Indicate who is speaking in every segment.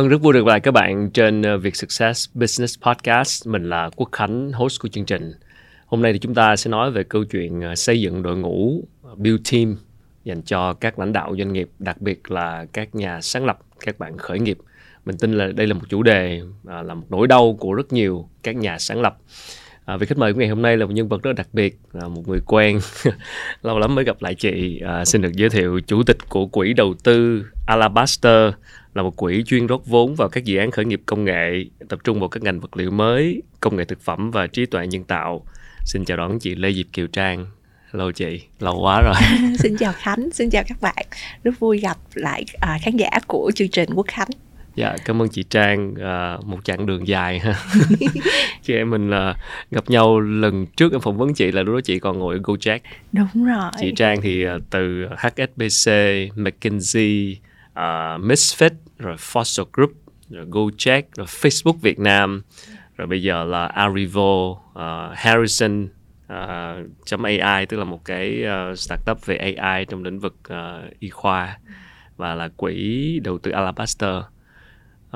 Speaker 1: Vâng, rất vui được lại các bạn trên ờ, Việt Success Business Podcast. Mình là Quốc Khánh, host của chương trình. Hôm nay thì chúng ta sẽ nói về câu chuyện ờ, xây dựng đội ngũ, ờ, build team dành cho các lãnh đạo doanh nghiệp, đặc biệt là các nhà sáng lập, các bạn khởi nghiệp. Mình tin là đây là một chủ đề, là một nỗi đau của rất nhiều các nhà sáng lập. À, vị khách mời của ngày hôm nay là một nhân vật rất đặc biệt, là một người quen, lâu lắm mới gặp lại chị. À, xin được giới thiệu chủ tịch của quỹ đầu tư Alabaster, là một quỹ chuyên rót vốn vào các dự án khởi nghiệp công nghệ, tập trung vào các ngành vật liệu mới, công nghệ thực phẩm và trí tuệ nhân tạo. Xin chào đón chị Lê Diệp Kiều Trang. Hello chị, lâu quá rồi.
Speaker 2: xin chào Khánh, xin chào các bạn. Rất vui gặp lại à, khán giả của chương trình Quốc Khánh.
Speaker 1: Dạ, cảm ơn chị Trang. À, một chặng đường dài ha. chị em mình là gặp nhau lần trước em phỏng vấn chị là lúc đó chị còn ngồi ở Gojek.
Speaker 2: Đúng rồi.
Speaker 1: Chị Trang thì à, từ HSBC, McKinsey, uh, Misfit, rồi Fossil Group, rồi GoCheck rồi Facebook Việt Nam, rồi bây giờ là Arrivo, uh, à, Harrison, à, uh, .ai tức là một cái uh, startup về AI trong lĩnh vực uh, y khoa và là quỹ đầu tư Alabaster.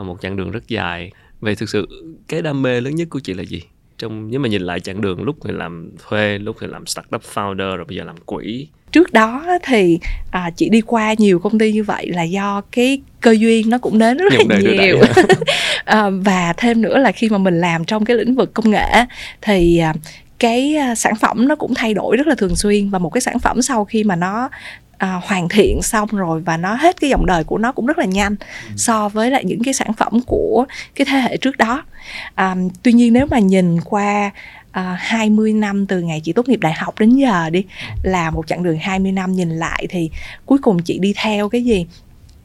Speaker 1: Uh, một chặng đường rất dài. Vậy thực sự cái đam mê lớn nhất của chị là gì? Trong nếu mà nhìn lại chặng đường lúc thì làm thuê lúc thì làm startup founder rồi bây giờ làm quỹ.
Speaker 2: Trước đó thì à, chị đi qua nhiều công ty như vậy là do cái cơ duyên nó cũng đến rất là nhiều. à, và thêm nữa là khi mà mình làm trong cái lĩnh vực công nghệ thì à, cái à, sản phẩm nó cũng thay đổi rất là thường xuyên và một cái sản phẩm sau khi mà nó à, hoàn thiện xong rồi và nó hết cái dòng đời của nó cũng rất là nhanh ừ. so với lại những cái sản phẩm của cái thế hệ trước đó. À, tuy nhiên nếu mà nhìn qua uh, 20 năm từ ngày chị tốt nghiệp đại học đến giờ đi là một chặng đường 20 năm nhìn lại thì cuối cùng chị đi theo cái gì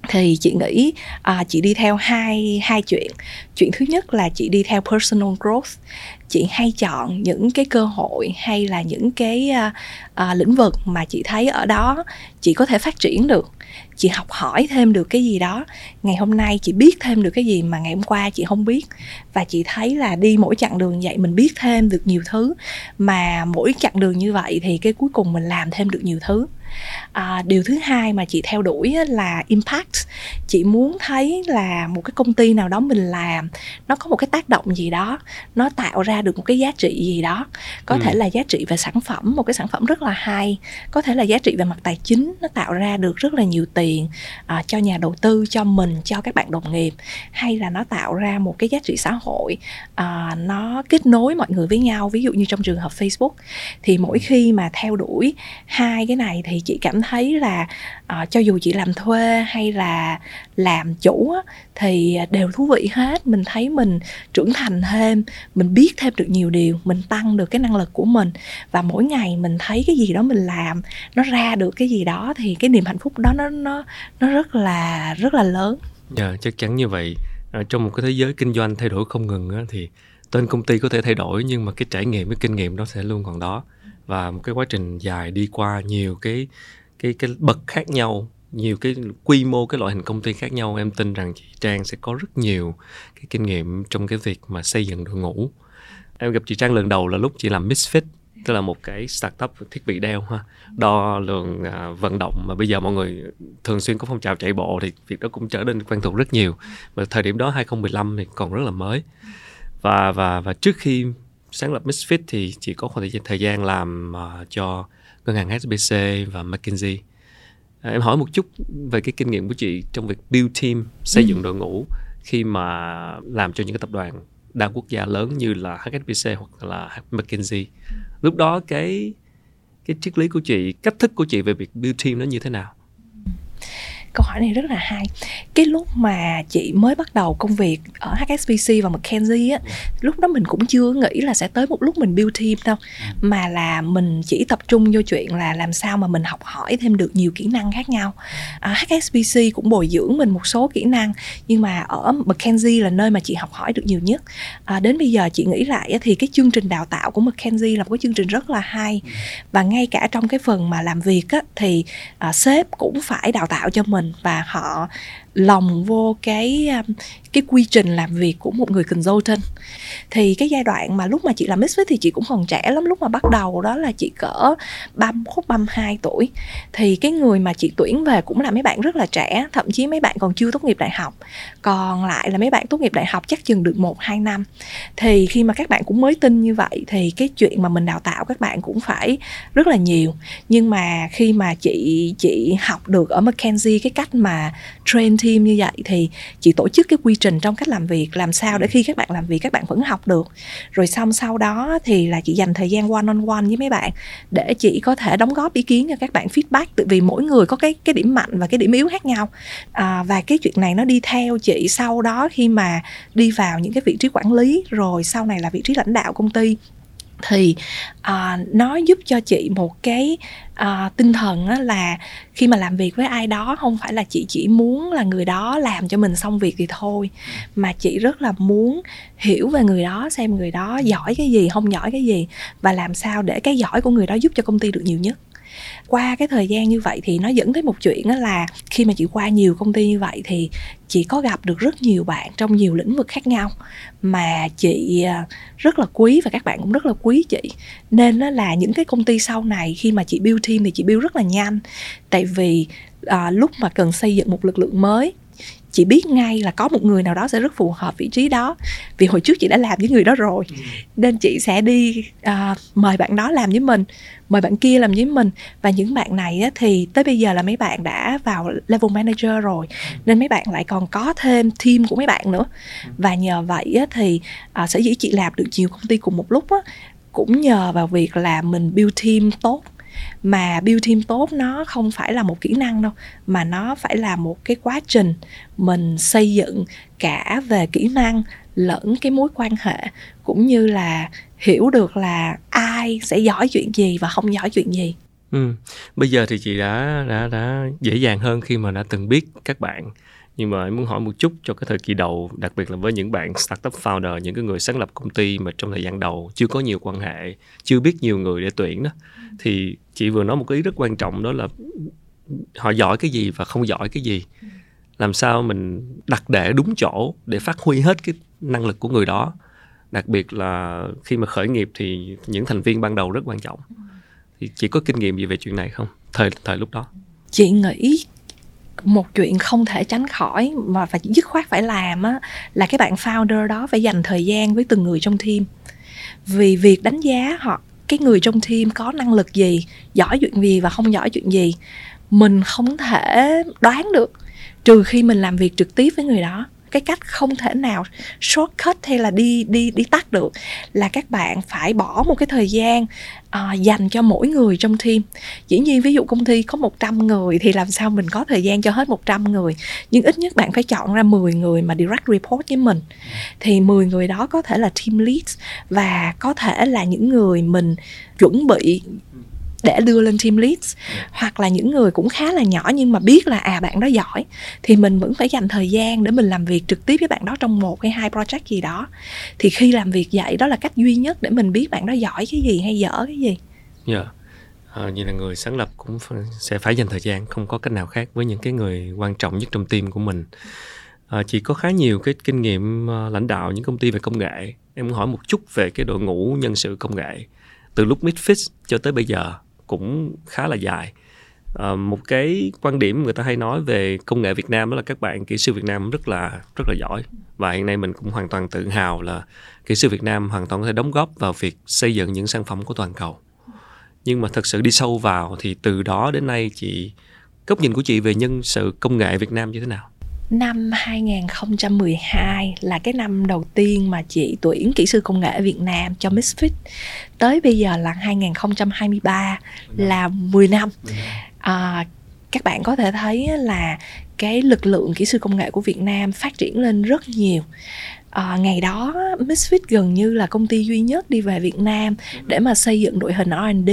Speaker 2: thì chị nghĩ à, chị đi theo hai hai chuyện. Chuyện thứ nhất là chị đi theo personal growth. Chị hay chọn những cái cơ hội hay là những cái à, à, lĩnh vực mà chị thấy ở đó chị có thể phát triển được. Chị học hỏi thêm được cái gì đó. Ngày hôm nay chị biết thêm được cái gì mà ngày hôm qua chị không biết. Và chị thấy là đi mỗi chặng đường vậy mình biết thêm được nhiều thứ. Mà mỗi chặng đường như vậy thì cái cuối cùng mình làm thêm được nhiều thứ à, điều thứ hai mà chị theo đuổi là impact. Chị muốn thấy là một cái công ty nào đó mình làm nó có một cái tác động gì đó nó tạo ra được một cái giá trị gì đó. Có ừ. thể là giá trị về sản phẩm một cái sản phẩm rất là hay. Có thể là giá trị về mặt tài chính nó tạo ra được rất là nhiều tiền à, cho nhà đầu tư cho mình cho các bạn đồng nghiệp. Hay là nó tạo ra một cái giá trị xã hội à, nó kết nối mọi người với nhau. Ví dụ như trong trường hợp facebook thì mỗi khi mà theo đuổi hai cái này thì chị cảm thấy là uh, cho dù chị làm thuê hay là làm chủ á, thì đều thú vị hết. Mình thấy mình trưởng thành thêm mình biết thêm được nhiều điều mình tăng được cái năng lực của mình. Và mỗi ngày mình thấy cái gì đó mình làm nó ra được cái gì đó thì cái niềm hạnh phúc đó nó nó nó rất là rất là lớn.
Speaker 1: Dạ yeah, chắc chắn như vậy. À, trong một cái thế giới kinh doanh thay đổi không ngừng á, thì tên công ty có thể thay đổi nhưng mà cái trải nghiệm cái kinh nghiệm đó sẽ luôn còn đó và một cái quá trình dài đi qua nhiều cái cái cái bậc khác nhau nhiều cái quy mô cái loại hình công ty khác nhau. Em tin rằng chị Trang sẽ có rất nhiều cái kinh nghiệm trong cái việc mà xây dựng đội ngũ. Em gặp chị Trang lần đầu là lúc chị làm Misfit tức là một cái startup thiết bị đeo ha. Đo lường à, vận động mà bây giờ mọi người thường xuyên có phong trào chạy bộ thì việc đó cũng trở nên quen thuộc rất nhiều. Và thời điểm đó 2015 thì còn rất là mới. Và và và trước khi sáng lập Misfit thì chỉ có khoảng thời gian làm uh, cho ngân hàng HSBC và McKinsey. À, em hỏi một chút về cái kinh nghiệm của chị trong việc build team xây dựng ừ. đội ngũ khi mà làm cho những cái tập đoàn đa quốc gia lớn như là HSBC hoặc là McKinsey. Lúc đó cái cái triết lý của chị cách thức của chị về việc build team nó như thế nào
Speaker 2: câu hỏi này rất là hay. Cái lúc mà chị mới bắt đầu công việc ở HSBC và McKinsey á lúc đó mình cũng chưa nghĩ là sẽ tới một lúc mình build team đâu. Mà là mình chỉ tập trung vô chuyện là làm sao mà mình học hỏi thêm được nhiều kỹ năng khác nhau. À, HSBC cũng bồi dưỡng mình một số kỹ năng nhưng mà ở McKinsey là nơi mà chị học hỏi được nhiều nhất. À, đến bây giờ chị nghĩ lại thì cái chương trình đào tạo của McKinsey là một cái chương trình rất là hay. Và ngay cả trong cái phần mà làm việc á, thì à, sếp cũng phải đào tạo cho mình và họ lòng vô cái um, cái quy trình làm việc của một người consultant. Thì cái giai đoạn mà lúc mà chị làm Misfit thì chị cũng còn trẻ lắm, lúc mà bắt đầu đó là chị cỡ 31 32 tuổi. Thì cái người mà chị tuyển về cũng là mấy bạn rất là trẻ, thậm chí mấy bạn còn chưa tốt nghiệp đại học. Còn lại là mấy bạn tốt nghiệp đại học chắc chừng được một, hai năm. Thì khi mà các bạn cũng mới tin như vậy thì cái chuyện mà mình đào tạo các bạn cũng phải rất là nhiều. Nhưng mà khi mà chị chị học được ở McKinsey, cái cách mà train team như vậy thì chị tổ chức cái quy trình trong cách làm việc làm sao để khi các bạn làm việc các bạn vẫn học được. Rồi xong sau đó thì là chị dành thời gian one on one với mấy bạn để chị có thể đóng góp ý kiến cho các bạn feedback tại vì mỗi người có cái cái điểm mạnh và cái điểm yếu khác nhau. À, và cái chuyện này nó đi theo chị sau đó khi mà đi vào những cái vị trí quản lý rồi sau này là vị trí lãnh đạo công ty thì à, nó giúp cho chị một cái à, tinh thần á, là khi mà làm việc với ai đó không phải là chị chỉ muốn là người đó làm cho mình xong việc thì thôi mà chị rất là muốn hiểu về người đó xem người đó giỏi cái gì không giỏi cái gì và làm sao để cái giỏi của người đó giúp cho công ty được nhiều nhất qua cái thời gian như vậy thì nó dẫn tới một chuyện là khi mà chị qua nhiều công ty như vậy thì chị có gặp được rất nhiều bạn trong nhiều lĩnh vực khác nhau mà chị à, rất là quý và các bạn cũng rất là quý chị. Nên là những cái công ty sau này khi mà chị build team thì chị build rất là nhanh. Tại vì à, lúc mà cần xây dựng một lực lượng mới chị biết ngay là có một người nào đó sẽ rất phù hợp vị trí đó vì hồi trước chị đã làm với người đó rồi. Ừ. nên chị sẽ đi uh, mời bạn đó làm với mình mời bạn kia làm với mình. Và những bạn này á, thì tới bây giờ là mấy bạn đã vào level manager rồi nên mấy bạn lại còn có thêm team của mấy bạn nữa. Và nhờ vậy á, thì uh, sở dĩ chị làm được nhiều công ty cùng một lúc á, cũng nhờ vào việc là mình build team tốt mà build team tốt nó không phải là một kỹ năng đâu, mà nó phải là một cái quá trình mình xây dựng cả về kỹ năng lẫn cái mối quan hệ, cũng như là hiểu được là ai sẽ giỏi chuyện gì và không giỏi chuyện gì
Speaker 1: ừ. bây giờ thì chị đã đã đã dễ dàng hơn khi mà đã từng biết các bạn nhưng mà em muốn hỏi một chút cho cái thời kỳ đầu, đặc biệt là với những bạn startup founder, những cái người sáng lập công ty mà trong thời gian đầu chưa có nhiều quan hệ, chưa biết nhiều người để tuyển đó, thì chị vừa nói một cái ý rất quan trọng đó là họ giỏi cái gì và không giỏi cái gì. Làm sao mình đặt để đúng chỗ để phát huy hết cái năng lực của người đó. Đặc biệt là khi mà khởi nghiệp thì những thành viên ban đầu rất quan trọng. Thì chị có kinh nghiệm gì về chuyện này không? Thời thời lúc đó.
Speaker 2: Chị nghĩ một chuyện không thể tránh khỏi mà phải dứt khoát phải làm á, là cái bạn founder đó phải dành thời gian với từng người trong team. Vì việc đánh giá họ, cái người trong team có năng lực gì, giỏi chuyện gì và không giỏi chuyện gì, mình không thể đoán được, trừ khi mình làm việc trực tiếp với người đó cái cách không thể nào shortcut hay là đi đi đi tắt được là các bạn phải bỏ một cái thời gian à, dành cho mỗi người trong team. Dĩ nhiên ví dụ công ty có 100 người thì làm sao mình có thời gian cho hết 100 người nhưng ít nhất bạn phải chọn ra 10 người mà direct report với mình. Thì 10 người đó có thể là team lead và có thể là những người mình chuẩn bị để đưa lên team leads hoặc là những người cũng khá là nhỏ nhưng mà biết là à bạn đó giỏi thì mình vẫn phải dành thời gian để mình làm việc trực tiếp với bạn đó trong một hay hai project gì đó. Thì khi làm việc vậy đó là cách duy nhất để mình biết bạn đó giỏi cái gì hay dở cái gì.
Speaker 1: Dạ. Yeah. à, như là người sáng lập cũng sẽ phải dành thời gian không có cách nào khác với những cái người quan trọng nhất trong team của mình. À, chị có khá nhiều cái kinh nghiệm ờ, lãnh đạo những công ty về công nghệ. Em muốn hỏi một chút về cái đội ngũ nhân sự công nghệ từ lúc Midfit cho tới bây giờ cũng khá là dài. À, một cái quan điểm người ta hay nói về công nghệ Việt Nam đó là các bạn kỹ sư Việt Nam rất là rất là giỏi. Và hiện nay mình cũng hoàn toàn tự hào là kỹ sư Việt Nam hoàn toàn có thể đóng góp vào việc xây dựng những sản phẩm của toàn cầu. Nhưng mà thật sự đi sâu vào thì từ đó đến nay chị góc nhìn của chị về nhân sự công nghệ Việt Nam như thế nào?
Speaker 2: Năm 2012 là cái năm đầu tiên mà chị tuyển kỹ sư công nghệ Việt Nam cho Misfit. Tới bây giờ là 2023 là 10 năm. À, các bạn có thể thấy là cái lực lượng kỹ sư công nghệ của Việt Nam phát triển lên rất nhiều à, ngày đó Misfit gần như là công ty duy nhất đi về Việt Nam để mà xây dựng đội hình R&D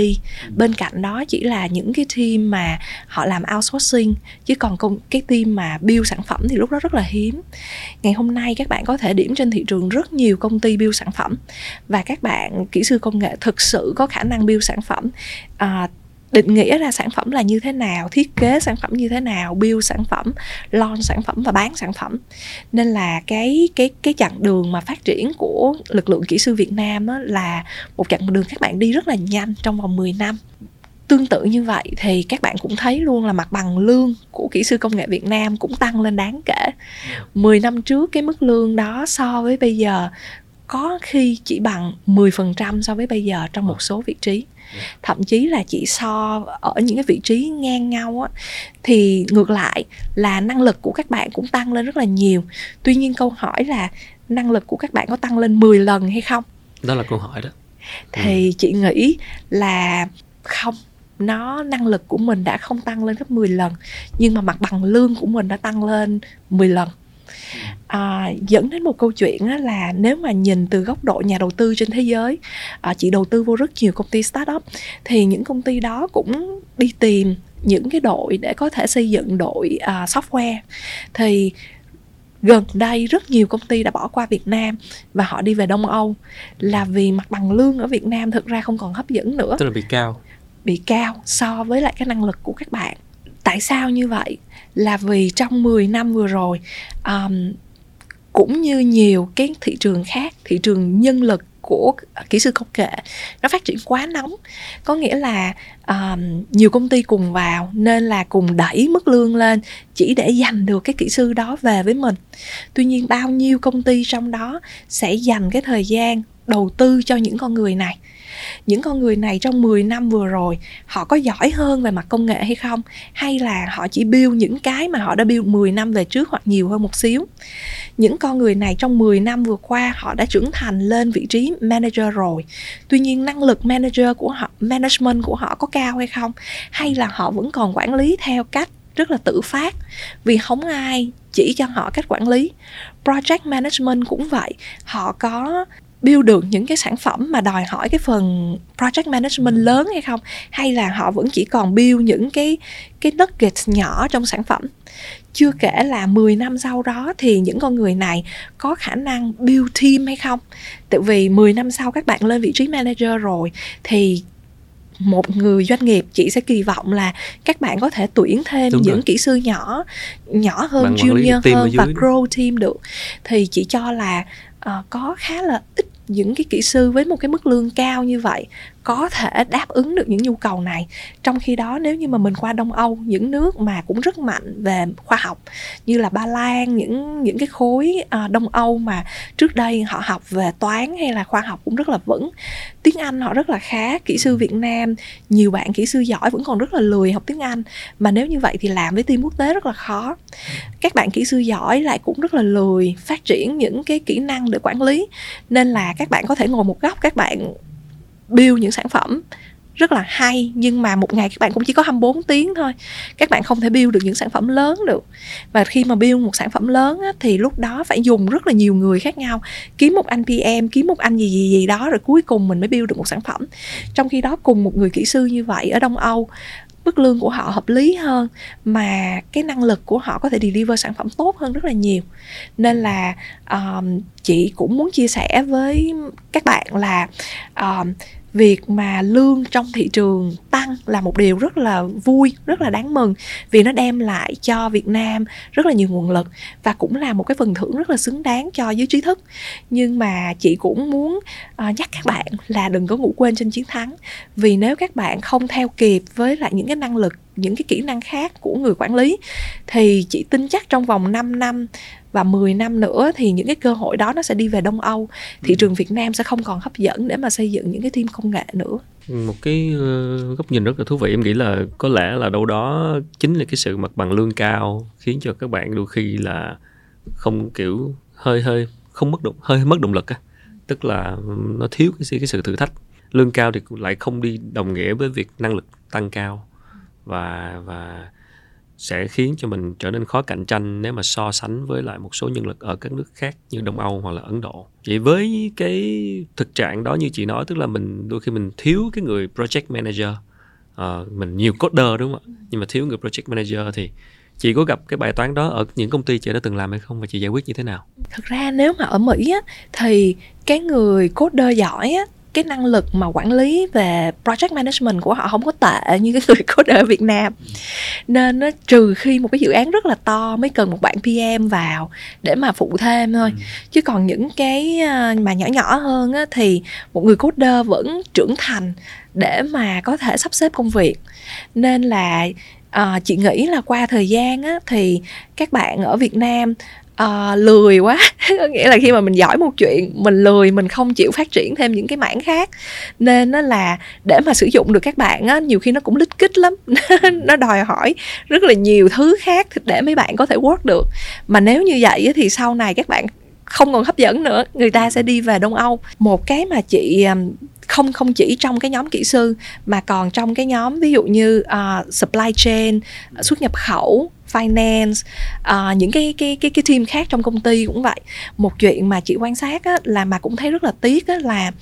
Speaker 2: bên cạnh đó chỉ là những cái team mà họ làm outsourcing chứ còn công cái team mà build sản phẩm thì lúc đó rất là hiếm. Ngày hôm nay các bạn có thể điểm trên thị trường rất nhiều công ty build sản phẩm và các bạn kỹ sư công nghệ thực sự có khả năng build sản phẩm. À, định nghĩa ra sản phẩm là như thế nào thiết kế sản phẩm như thế nào build sản phẩm launch sản phẩm và bán sản phẩm. Nên là cái cái cái chặng đường mà phát triển của lực lượng kỹ sư Việt Nam á, là một chặng đường các bạn đi rất là nhanh trong vòng 10 năm. Tương tự như vậy thì các bạn cũng thấy luôn là mặt bằng lương của kỹ sư công nghệ Việt Nam cũng tăng lên đáng kể. 10 năm trước cái mức lương đó so với bây giờ có khi chỉ bằng 10% so với bây giờ trong một số vị trí. Thậm chí là chỉ so ở những cái vị trí ngang nhau á thì ngược lại là năng lực của các bạn cũng tăng lên rất là nhiều. Tuy nhiên câu hỏi là năng lực của các bạn có tăng lên 10 lần hay không?
Speaker 1: Đó là câu hỏi đó.
Speaker 2: Thì ừ. chị nghĩ là không. Nó năng lực của mình đã không tăng lên gấp 10 lần nhưng mà mặt bằng lương của mình đã tăng lên 10 lần à, dẫn đến một câu chuyện là nếu mà nhìn từ góc độ nhà đầu tư trên thế giới à, chị đầu tư vô rất nhiều công ty startup thì những công ty đó cũng đi tìm những cái đội để có thể xây dựng đội uh, software thì gần đây rất nhiều công ty đã bỏ qua Việt Nam và họ đi về Đông Âu là vì mặt bằng lương ở Việt Nam thực ra không còn hấp dẫn nữa.
Speaker 1: Tức là bị cao.
Speaker 2: Bị cao so với lại cái năng lực của các bạn. Tại sao như vậy? Là vì trong 10 năm vừa rồi um, cũng như nhiều cái thị trường khác, thị trường nhân lực của kỹ sư công nghệ nó phát triển quá nóng. Có nghĩa là um, nhiều công ty cùng vào nên là cùng đẩy mức lương lên chỉ để giành được cái kỹ sư đó về với mình. Tuy nhiên bao nhiêu công ty trong đó sẽ dành cái thời gian đầu tư cho những con người này? Những con người này trong 10 năm vừa rồi, họ có giỏi hơn về mặt công nghệ hay không? Hay là họ chỉ build những cái mà họ đã build 10 năm về trước hoặc nhiều hơn một xíu? Những con người này trong 10 năm vừa qua, họ đã trưởng thành lên vị trí manager rồi. Tuy nhiên, năng lực manager của họ, management của họ có cao hay không? Hay là họ vẫn còn quản lý theo cách rất là tự phát? Vì không ai chỉ cho họ cách quản lý. Project management cũng vậy. Họ có build được những cái sản phẩm mà đòi hỏi cái phần project management lớn hay không? Hay là họ vẫn chỉ còn build những cái cái nuggets nhỏ trong sản phẩm? Chưa kể là 10 năm sau đó thì những con người này có khả năng build team hay không? Tại vì 10 năm sau các bạn lên vị trí manager rồi thì một người doanh nghiệp chị sẽ kỳ vọng là các bạn có thể tuyển thêm Đúng những rồi. kỹ sư nhỏ nhỏ hơn bạn junior hơn và grow team được. Thì chị cho là uh, có khá là ít những cái kỹ sư với một cái mức lương cao như vậy có thể đáp ứng được những nhu cầu này. Trong khi đó nếu như mà mình qua đông âu những nước mà cũng rất mạnh về khoa học như là ba lan những những cái khối uh, đông âu mà trước đây họ học về toán hay là khoa học cũng rất là vững. Tiếng anh họ rất là khá kỹ sư việt nam nhiều bạn kỹ sư giỏi vẫn còn rất là lười học tiếng anh. Mà nếu như vậy thì làm với team quốc tế rất là khó. Các bạn kỹ sư giỏi lại cũng rất là lười phát triển những cái kỹ năng để quản lý. Nên là các bạn có thể ngồi một góc các bạn build những sản phẩm rất là hay nhưng mà một ngày các bạn cũng chỉ có 24 tiếng thôi. Các bạn không thể build được những sản phẩm lớn được. Và khi mà build một sản phẩm lớn á, thì lúc đó phải dùng rất là nhiều người khác nhau. Kiếm một anh PM kiếm một anh gì gì gì đó rồi cuối cùng mình mới build được một sản phẩm. Trong khi đó cùng một người kỹ sư như vậy ở Đông Âu mức lương của họ hợp lý hơn mà cái năng lực của họ có thể deliver sản phẩm tốt hơn rất là nhiều. Nên là um, chị cũng muốn chia sẻ với các bạn là um, việc mà lương trong thị trường tăng là một điều rất là vui rất là đáng mừng vì nó đem lại cho việt nam rất là nhiều nguồn lực và cũng là một cái phần thưởng rất là xứng đáng cho giới trí thức. Nhưng mà chị cũng muốn uh, nhắc các bạn là đừng có ngủ quên trên chiến thắng vì nếu các bạn không theo kịp với lại những cái năng lực những cái kỹ năng khác của người quản lý thì chị tin chắc trong vòng 5 năm và 10 năm nữa thì những cái cơ hội đó nó sẽ đi về Đông Âu. Thị ừ. trường Việt Nam sẽ không còn hấp dẫn để mà xây dựng những cái team công nghệ nữa.
Speaker 1: Một cái ờ, góc nhìn rất là thú vị em nghĩ là có lẽ là đâu đó chính là cái sự mặt bằng lương cao khiến cho các bạn đôi khi là không kiểu hơi hơi không mất động hơi mất động lực á. Tức là nó thiếu cái, cái sự thử thách. Lương cao thì lại không đi đồng nghĩa với việc năng lực tăng cao và và sẽ khiến cho mình trở nên khó cạnh tranh nếu mà so sánh với lại một số nhân lực ở các nước khác như Đông Âu hoặc là Ấn Độ. Vậy với cái thực trạng đó như chị nói tức là mình đôi khi mình thiếu cái người project manager, uh, mình nhiều coder đúng không ạ? Nhưng mà thiếu người project manager thì chị có gặp cái bài toán đó ở những công ty chị đã từng làm hay không và chị giải quyết như thế nào?
Speaker 2: Thực ra nếu mà ở Mỹ á, thì cái người coder giỏi á, cái năng lực mà quản lý về project management của họ không có tệ như cái người coder ở Việt Nam. Nên nó trừ khi một cái dự án rất là to mới cần một bạn PM vào để mà phụ thêm thôi. Ừ. chứ còn những cái ờ, mà nhỏ nhỏ hơn á, thì một người coder vẫn trưởng thành để mà có thể sắp xếp công việc. Nên là à, chị nghĩ là qua thời gian á, thì các bạn ở Việt Nam uh, lười quá. Có nghĩa là khi mà mình giỏi một chuyện mình lười mình không chịu phát triển thêm những cái mảng khác. Nên nó là để mà sử dụng được các bạn á nhiều khi nó cũng lít kích lắm. Nó đòi hỏi rất là nhiều thứ khác để mấy bạn có thể work được. Mà nếu như vậy thì sau này các bạn không còn hấp dẫn nữa người ta sẽ đi về đông âu. Một cái mà chị không không chỉ trong cái nhóm kỹ sư mà còn trong cái nhóm ví dụ như uh, supply chain ờ, xuất nhập khẩu finance uh, những cái cái cái cái team khác trong công ty cũng vậy. Một chuyện mà chị quan sát á, là mà cũng thấy rất là tiếc á, là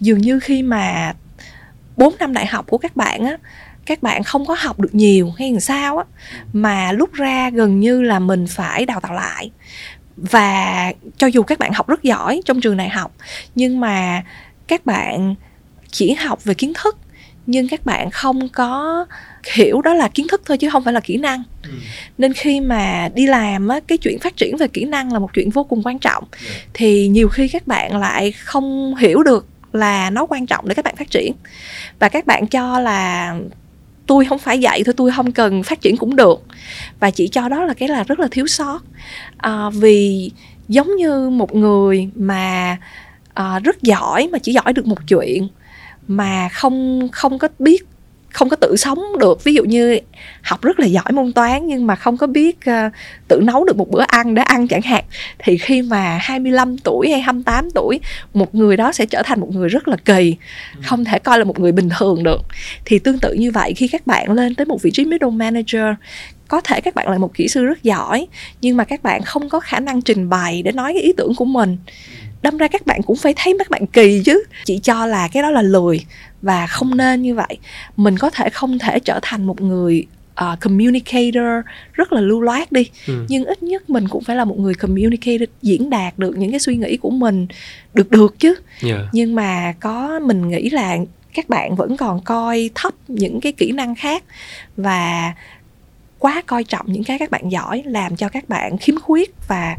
Speaker 2: dường như khi mà 4 năm đại học của các bạn á các bạn không có học được nhiều hay làm sao á mà lúc ra gần như là mình phải đào tạo lại. Và cho dù các bạn học rất giỏi trong trường đại học nhưng mà các bạn chỉ học về kiến thức nhưng các bạn không có hiểu đó là kiến thức thôi chứ không phải là kỹ năng ừ. nên khi mà đi làm á cái chuyện phát triển về kỹ năng là một chuyện vô cùng quan trọng yeah. Dạ. thì nhiều khi các bạn lại không hiểu được là nó quan trọng để các bạn phát triển và các bạn cho là tôi không phải dạy thôi tôi không cần phát triển cũng được và chỉ cho đó là cái là rất là thiếu sót à, vì giống như một người mà à, rất giỏi mà chỉ giỏi được một chuyện mà không không có biết không có tự sống được. Ví dụ như học rất là giỏi môn toán nhưng mà không có biết uh, tự nấu được một bữa ăn để ăn chẳng hạn thì khi mà 25 tuổi hay 28 tuổi một người đó sẽ trở thành một người rất là kỳ ừ. không thể coi là một người bình thường được. Thì tương tự như vậy khi các bạn lên tới một vị trí middle manager có thể các bạn là một kỹ sư rất giỏi nhưng mà các bạn không có khả năng trình bày để nói cái ý tưởng của mình. Đâm ra các bạn cũng phải thấy các bạn kỳ chứ. Chị cho là cái đó là lười và không nên như vậy. Mình có thể không thể trở thành một người uh, communicator rất là lưu loát đi. Ừ. nhưng ít nhất mình cũng phải là một người communicator diễn đạt được những cái suy nghĩ của mình được được chứ. Yeah. nhưng mà có mình nghĩ là các bạn vẫn còn coi thấp những cái kỹ năng khác và quá coi trọng những cái các bạn giỏi làm cho các bạn khiếm khuyết. Và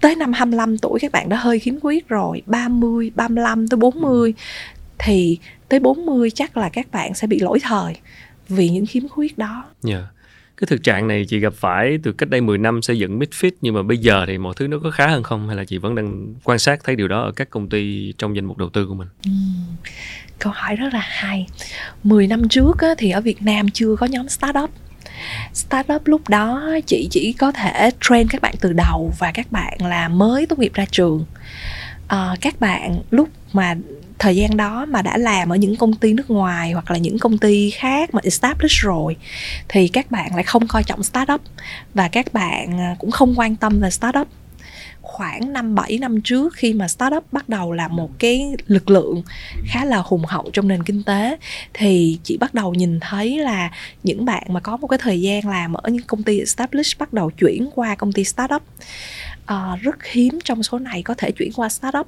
Speaker 2: tới năm 25 tuổi các bạn đã hơi khiếm khuyết rồi 30, 35 tới 40 thì tới 40 chắc là các bạn sẽ bị lỗi thời vì những khiếm khuyết đó.
Speaker 1: Yeah. Dạ. Cái thực trạng này chị gặp phải từ cách đây 10 năm xây dựng Midfit nhưng mà bây giờ thì mọi thứ nó có khá hơn không hay là chị vẫn đang quan sát thấy điều đó ở các công ty trong danh mục đầu tư của mình? Ừ.
Speaker 2: Câu hỏi rất là hay. 10 năm trước á, thì ở Việt Nam chưa có nhóm startup startup lúc đó chị chỉ có thể train các bạn từ đầu và các bạn là mới tốt nghiệp ra trường à, các bạn lúc mà thời gian đó mà đã làm ở những công ty nước ngoài hoặc là những công ty khác mà established rồi, thì các bạn lại không coi trọng startup và các bạn à, cũng không quan tâm về startup. Khoảng năm 7 năm trước khi mà startup bắt đầu là một cái lực lượng khá là hùng hậu trong nền kinh tế, thì chị bắt đầu nhìn thấy là những bạn mà có một cái thời gian làm ở những công ty established bắt đầu chuyển qua công ty startup uh, rất hiếm trong số này có thể chuyển qua startup.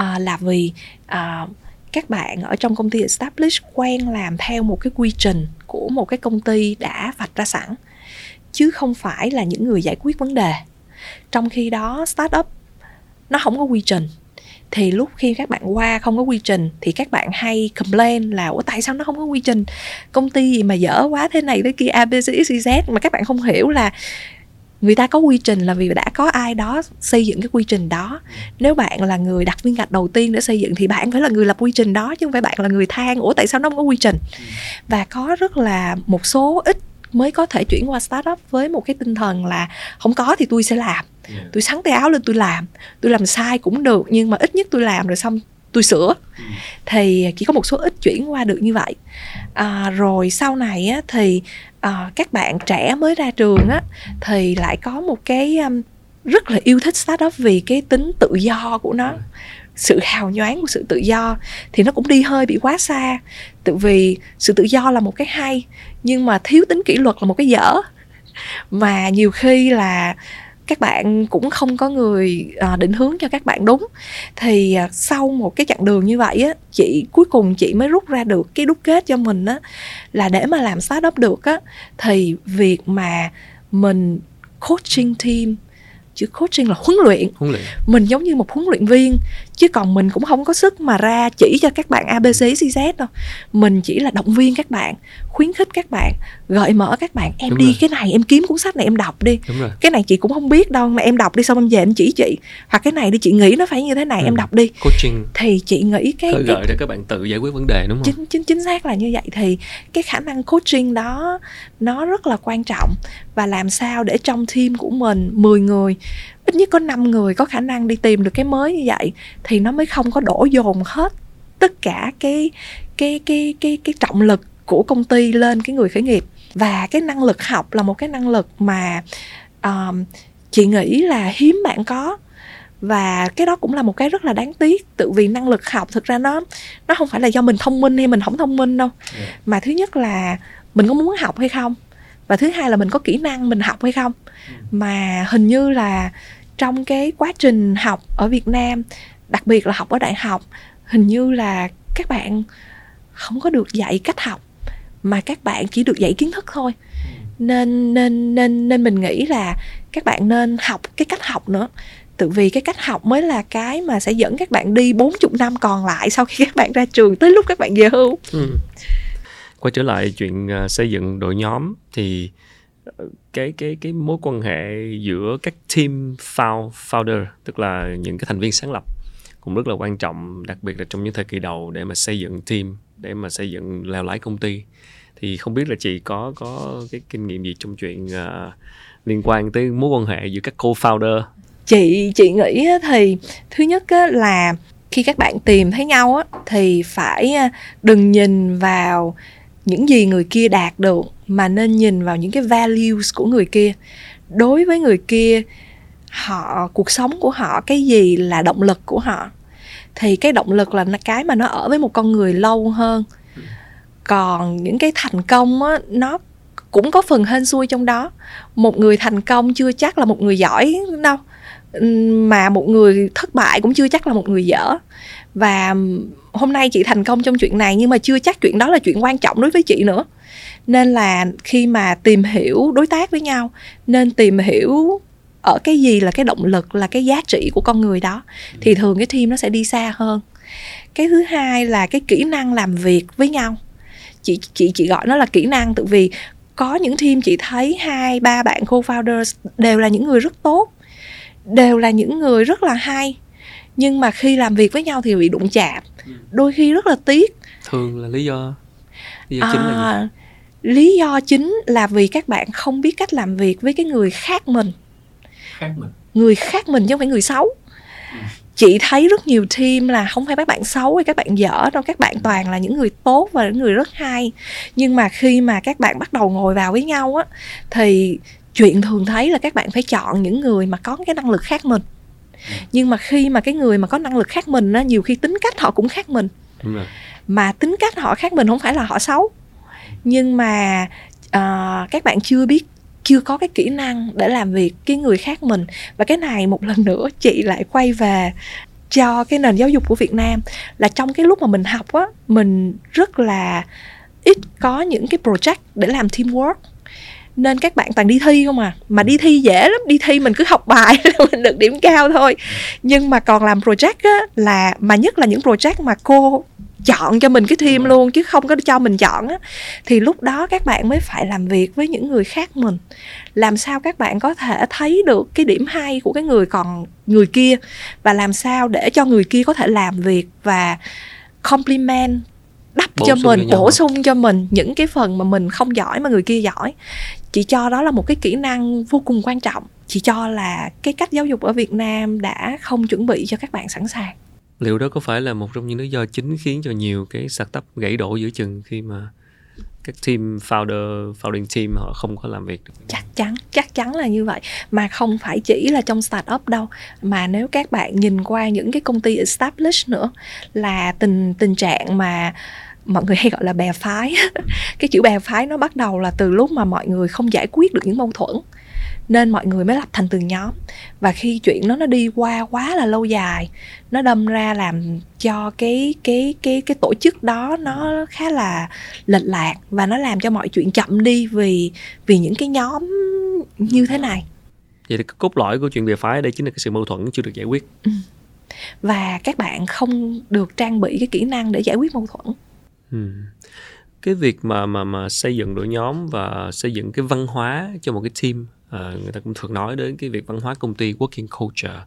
Speaker 2: Uh, là vì uh, các bạn ở trong công ty established quen làm theo một cái quy trình của một cái công ty đã vạch ra sẵn chứ không phải là những người giải quyết vấn đề. Trong khi đó startup nó không có quy trình. Thì lúc khi các bạn qua không có quy trình thì các bạn hay complain là ủa tại sao nó không có quy trình? Công ty gì mà dở quá thế này thế kia abc xyz e, mà các bạn không hiểu là người ta có quy trình là vì đã có ai đó xây dựng cái quy trình đó. Nếu bạn là người đặt viên gạch đầu tiên để xây dựng thì bạn phải là người lập quy trình đó chứ không phải bạn là người than ủa tại sao nó không có quy trình? Và có rất là một số ít mới có thể chuyển qua startup với một cái tinh thần là không có thì tôi sẽ làm. Tôi sắn tay áo lên tôi làm. Tôi làm sai cũng được nhưng mà ít nhất tôi làm rồi xong tôi sửa. Ừ. thì chỉ có một số ít chuyển qua được như vậy. À, rồi sau này á, thì à, các bạn trẻ mới ra trường á thì lại có một cái um, rất là yêu thích startup vì cái tính tự do của nó. Sự hào nhoáng của sự tự do thì nó cũng đi hơi bị quá xa. Tự vì sự tự do là một cái hay nhưng mà thiếu tính kỷ luật là một cái dở. Mà nhiều khi là các bạn cũng không có người à, định hướng cho các bạn đúng. Thì à, sau một cái chặng đường như vậy á chị cuối cùng chị mới rút ra được cái đúc kết cho mình á là để mà làm startup được á. Thì việc mà mình coaching team chữ coaching là huấn luyện.
Speaker 1: huấn luyện.
Speaker 2: Mình giống như một huấn luyện viên chứ còn mình cũng không có sức mà ra chỉ cho các bạn abc cz đâu. Mình chỉ là động viên các bạn khuyến khích các bạn gợi mở các bạn. Em
Speaker 1: Đúng
Speaker 2: đi
Speaker 1: rồi.
Speaker 2: cái này em kiếm cuốn sách này em đọc đi. Cái này chị cũng không biết đâu mà em đọc đi xong em về em chỉ chị. Hoặc cái này đi chị nghĩ nó phải như thế này
Speaker 1: Ừ.
Speaker 2: em đọc đi.
Speaker 1: Coaching.
Speaker 2: Thì chị nghĩ cái, cái
Speaker 1: gợi để các bạn tự giải quyết vấn đề đúng không?
Speaker 2: Chính chính chính xác là như vậy. Thì cái khả năng coaching đó nó rất là quan trọng. Và làm sao để trong team của mình 10 người ít nhất có 5 người có khả năng đi tìm được cái mới như vậy thì nó mới không có đổ dồn hết tất cả cái cái cái cái cái trọng lực của công ty lên cái người khởi nghiệp. Và cái năng lực học là một cái năng lực mà um, chị nghĩ là hiếm bạn có. Và cái đó cũng là một cái rất là đáng tiếc tự vì năng lực học thực ra nó nó không phải là do mình thông minh hay mình không thông minh đâu.
Speaker 1: Yeah.
Speaker 2: mà thứ nhất là mình có muốn học hay không và thứ hai là mình có kỹ năng mình học hay không? Mà hình như là trong cái quá trình học ở Việt Nam đặc biệt là học ở đại học hình như là các bạn không có được dạy cách học mà các bạn chỉ được dạy kiến thức thôi. Nên nên nên nên mình nghĩ là các bạn nên học cái cách học nữa. Tự vì cái cách học mới là cái mà sẽ dẫn các bạn đi 40 năm còn lại sau khi các bạn ra trường tới lúc các bạn về hưu.
Speaker 1: Ừ quay trở lại chuyện à, xây dựng đội nhóm thì ờ, cái cái cái mối quan hệ giữa các team found, founder tức là những cái thành viên sáng lập cũng rất là quan trọng đặc biệt là trong những thời kỳ đầu để mà xây dựng team để mà xây dựng leo lái công ty. Thì không biết là chị có có cái kinh nghiệm gì trong chuyện uh, liên quan tới mối quan hệ giữa các co-founder?
Speaker 2: Chị chị nghĩ thì thứ nhất là khi các bạn tìm thấy nhau á, thì phải à, đừng nhìn vào những gì người kia đạt được mà nên nhìn vào những cái values của người kia. Đối với người kia, họ, cuộc sống của họ, cái gì là động lực của họ, thì cái động lực là cái mà nó ở với một con người lâu hơn. Còn những cái thành công á, nó cũng có phần hên xui trong đó. Một người thành công chưa chắc là một người giỏi đâu, mà một người thất bại cũng chưa chắc là một người dở và hôm nay chị thành công trong chuyện này nhưng mà chưa chắc chuyện đó là chuyện quan trọng đối với chị nữa. Nên là khi mà tìm hiểu đối tác với nhau nên tìm hiểu ở cái gì là cái động lực là cái giá trị của con người đó thì thường cái team nó sẽ đi xa hơn. Cái thứ hai là cái kỹ năng làm việc với nhau. Chị chị chị gọi nó là kỹ năng tự vì có những team chị thấy hai ba bạn co-founders đều là những người rất tốt đều là những người rất là hay nhưng mà khi làm việc với nhau thì bị đụng chạm. Đôi khi rất là tiếc.
Speaker 1: Thường là lý do? Lý do chính là gì?
Speaker 2: À, lý do chính là vì các bạn không biết cách làm việc với cái người khác mình.
Speaker 1: Khác mình.
Speaker 2: Người khác mình chứ không phải người xấu. Chị thấy rất nhiều team là không phải các bạn xấu hay các bạn dở đâu các bạn toàn là những người tốt và những người rất hay. Nhưng mà khi mà các bạn bắt đầu ngồi vào với nhau á thì chuyện thường thấy là các bạn phải chọn những người mà có cái năng lực khác mình nhưng mà khi mà cái người mà có năng lực khác mình á nhiều khi tính cách họ cũng khác mình. Mà tính cách họ khác mình không phải là họ xấu. Nhưng mà à, các bạn chưa biết chưa có cái kỹ năng để làm việc cái người khác mình. Và cái này một lần nữa chị lại quay về cho cái nền giáo dục của Việt Nam. Là trong cái lúc mà mình học á mình rất là ít có những cái project để làm teamwork nên các bạn toàn đi thi không à. Mà đi thi dễ lắm đi thi mình cứ học bài là mình được điểm cao thôi. Nhưng mà còn làm project á là mà nhất là những project mà cô chọn cho mình cái team luôn chứ không có cho mình chọn á thì lúc đó các bạn mới phải làm việc với những người khác mình. Làm sao các bạn có thể thấy được cái điểm hay của cái người còn người kia và làm sao để cho người kia có thể làm việc và compliment đắp
Speaker 1: Bổ
Speaker 2: cho mình bổ sung cho mình những cái phần mà mình không giỏi mà người kia giỏi chị cho đó là một cái kỹ năng vô cùng quan trọng. Chị cho là cái cách giáo dục ở Việt Nam đã không chuẩn bị cho các bạn sẵn sàng.
Speaker 1: Liệu đó có phải là một trong những lý do chính khiến cho nhiều cái startup gãy đổ giữa chừng khi mà các team founder founding team họ không có làm việc được?
Speaker 2: Chắc chắn chắc chắn là như vậy. Mà không phải chỉ là trong startup đâu mà nếu các bạn nhìn qua những cái công ty established nữa là tình tình trạng mà mọi người hay gọi là bè phái. Cái chữ bè phái nó bắt đầu là từ lúc mà mọi người không giải quyết được những mâu thuẫn nên mọi người mới lập thành từng nhóm. Và khi chuyện nó nó đi qua quá là lâu dài nó đâm ra làm cho cái cái cái cái tổ chức đó nó khá là lệch lạc và nó làm cho mọi chuyện chậm đi vì vì những cái nhóm như thế này.
Speaker 1: Vậy thì cái cốt lõi của chuyện bè phái đây chính là cái sự mâu thuẫn chưa được giải quyết. Ừ.
Speaker 2: và các bạn không được trang bị cái kỹ năng để giải quyết mâu thuẫn ừ.
Speaker 1: Cái việc mà mà mà xây dựng đội nhóm và xây dựng cái văn hóa cho một cái team à, người ta cũng thường nói đến cái việc văn hóa công ty working culture.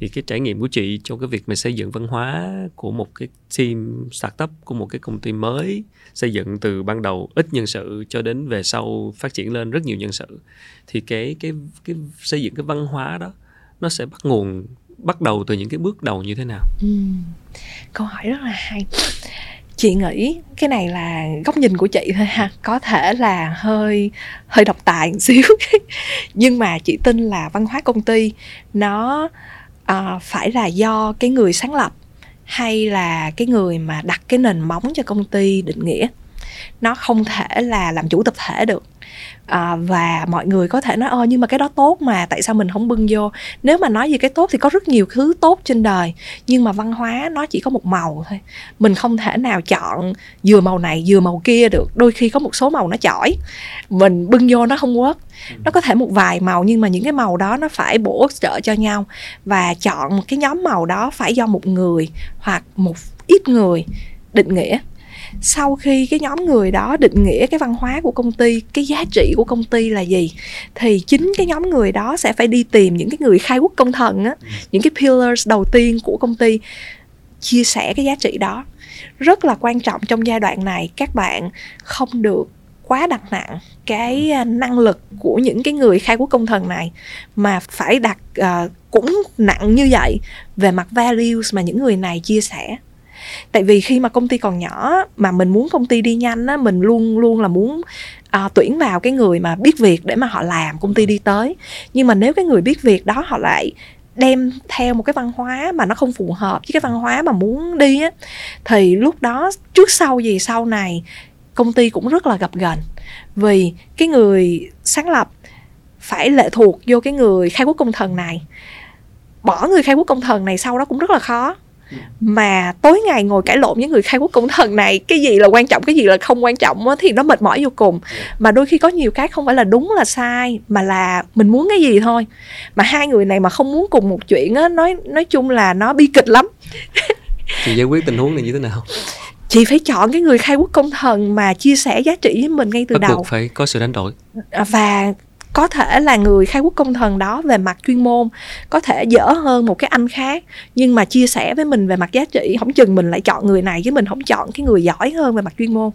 Speaker 1: Thì cái trải nghiệm của chị trong cái việc mà xây dựng văn hóa của một cái team startup của một cái công ty mới xây dựng từ ban đầu ít nhân sự cho đến về sau phát triển lên rất nhiều nhân sự thì cái cái cái xây dựng cái văn hóa đó nó sẽ bắt nguồn bắt đầu từ những cái bước đầu như thế nào? Ừ.
Speaker 2: câu hỏi rất là hay chị nghĩ cái này là góc nhìn của chị thôi ha. Có thể là hơi hơi độc tài một xíu. Nhưng mà chị tin là văn hóa công ty nó uh, phải là do cái người sáng lập hay là cái người mà đặt cái nền móng cho công ty định nghĩa. Nó không thể là làm chủ tập thể được à, và mọi người có thể nói ơ nhưng mà cái đó tốt mà tại sao mình không bưng vô? Nếu mà nói về cái tốt thì có rất nhiều thứ tốt trên đời nhưng mà văn hóa nó chỉ có một màu thôi. Mình không thể nào chọn vừa màu này vừa màu kia được đôi khi có một số màu nó chỏi mình bưng vô nó không quất nó có thể một vài màu nhưng mà những cái màu đó nó phải bổ trợ cho nhau. Và chọn một cái nhóm màu đó phải do một người hoặc một ít người định nghĩa sau khi cái nhóm người đó định nghĩa cái văn hóa của công ty cái giá trị của công ty là gì thì chính cái nhóm người đó sẽ phải đi tìm những cái người khai quốc công thần á những cái pillars đầu tiên của công ty chia sẻ cái giá trị đó. Rất là quan trọng trong giai đoạn này các bạn không được quá đặt nặng cái à, năng lực của những cái người khai quốc công thần này mà phải đặt uh, cũng nặng như vậy về mặt values mà những người này chia sẻ tại vì khi mà công ty còn nhỏ mà mình muốn công ty đi nhanh á mình luôn luôn là muốn à, tuyển vào cái người mà biết việc để mà họ làm công ty đi tới. Nhưng mà nếu cái người biết việc đó họ lại đem theo một cái văn hóa mà nó không phù hợp với cái văn hóa mà muốn đi á thì lúc đó trước sau gì sau này công ty cũng rất là gặp gần. Vì cái người sáng lập phải lệ thuộc vô cái người khai quốc công thần này. Bỏ người khai quốc công thần này sau đó cũng rất là khó mà tối ngày ngồi cãi lộn với người khai quốc công thần này cái gì là quan trọng cái gì là không quan trọng á, thì nó mệt mỏi vô cùng. Mà đôi khi có nhiều cái không phải là đúng là sai mà là mình muốn cái gì thôi. Mà hai người này mà không muốn cùng một chuyện á nói nói chung là nó bi kịch lắm.
Speaker 1: Thì giải quyết tình huống này như thế nào?
Speaker 2: Chị phải chọn cái người khai quốc công thần mà chia sẻ giá trị với mình ngay từ Bắt đầu.
Speaker 1: phải có sự đánh đổi.
Speaker 2: Và có thể là người khai quốc công thần đó về mặt chuyên môn, có thể dở hơn một cái anh khác, nhưng mà chia sẻ với mình về mặt giá trị, không chừng mình lại chọn người này chứ mình không chọn cái người giỏi hơn về mặt chuyên môn.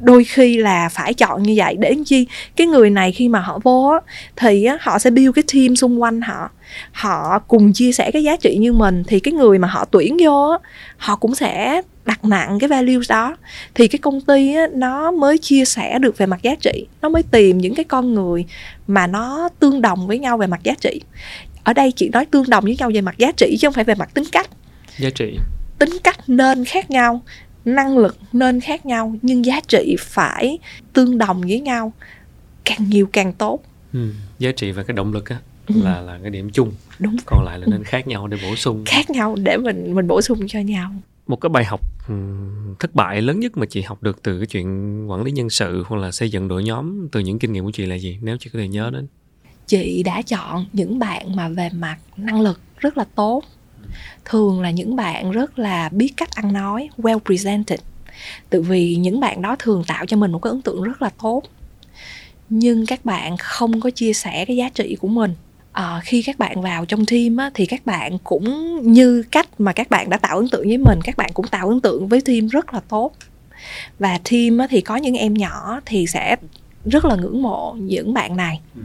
Speaker 2: Đôi khi là phải chọn như vậy để chi? Cái người này khi mà họ vô thì họ sẽ build cái team xung quanh họ. Họ cùng chia sẻ cái giá trị như mình, thì cái người mà họ tuyển vô họ cũng sẽ đặt nặng cái values đó thì cái công ty á, nó mới chia sẻ được về mặt giá trị. Nó mới tìm những cái con người mà nó tương đồng với nhau về mặt giá trị. Ở đây chị nói tương đồng với nhau về mặt giá trị chứ không phải về mặt tính cách.
Speaker 1: Giá trị.
Speaker 2: Tính cách nên khác nhau năng lực nên khác nhau nhưng giá trị phải tương đồng với nhau càng nhiều càng tốt.
Speaker 1: Ừ, giá trị và cái động lực á ừ. là là cái điểm chung. Đúng. Còn lại là nên khác nhau để bổ sung.
Speaker 2: Khác nhau để mình mình bổ sung cho nhau
Speaker 1: một cái bài học ừ, thất bại lớn nhất mà chị học được từ cái chuyện quản lý nhân sự hoặc là xây dựng đội nhóm từ những kinh nghiệm của chị là gì? Nếu chị có thể nhớ đến.
Speaker 2: Chị đã chọn những bạn mà về mặt năng lực rất là tốt. Thường là những bạn rất là biết cách ăn nói, well presented. Tự vì những bạn đó thường tạo cho mình một cái ấn tượng rất là tốt. Nhưng các bạn không có chia sẻ cái giá trị của mình à, khi các bạn vào trong team á, thì các bạn cũng như cách mà các bạn đã tạo ấn tượng với mình các bạn cũng tạo ấn tượng với team rất là tốt. Và team á, thì có những em nhỏ thì sẽ rất là ngưỡng mộ những bạn này. Ừ.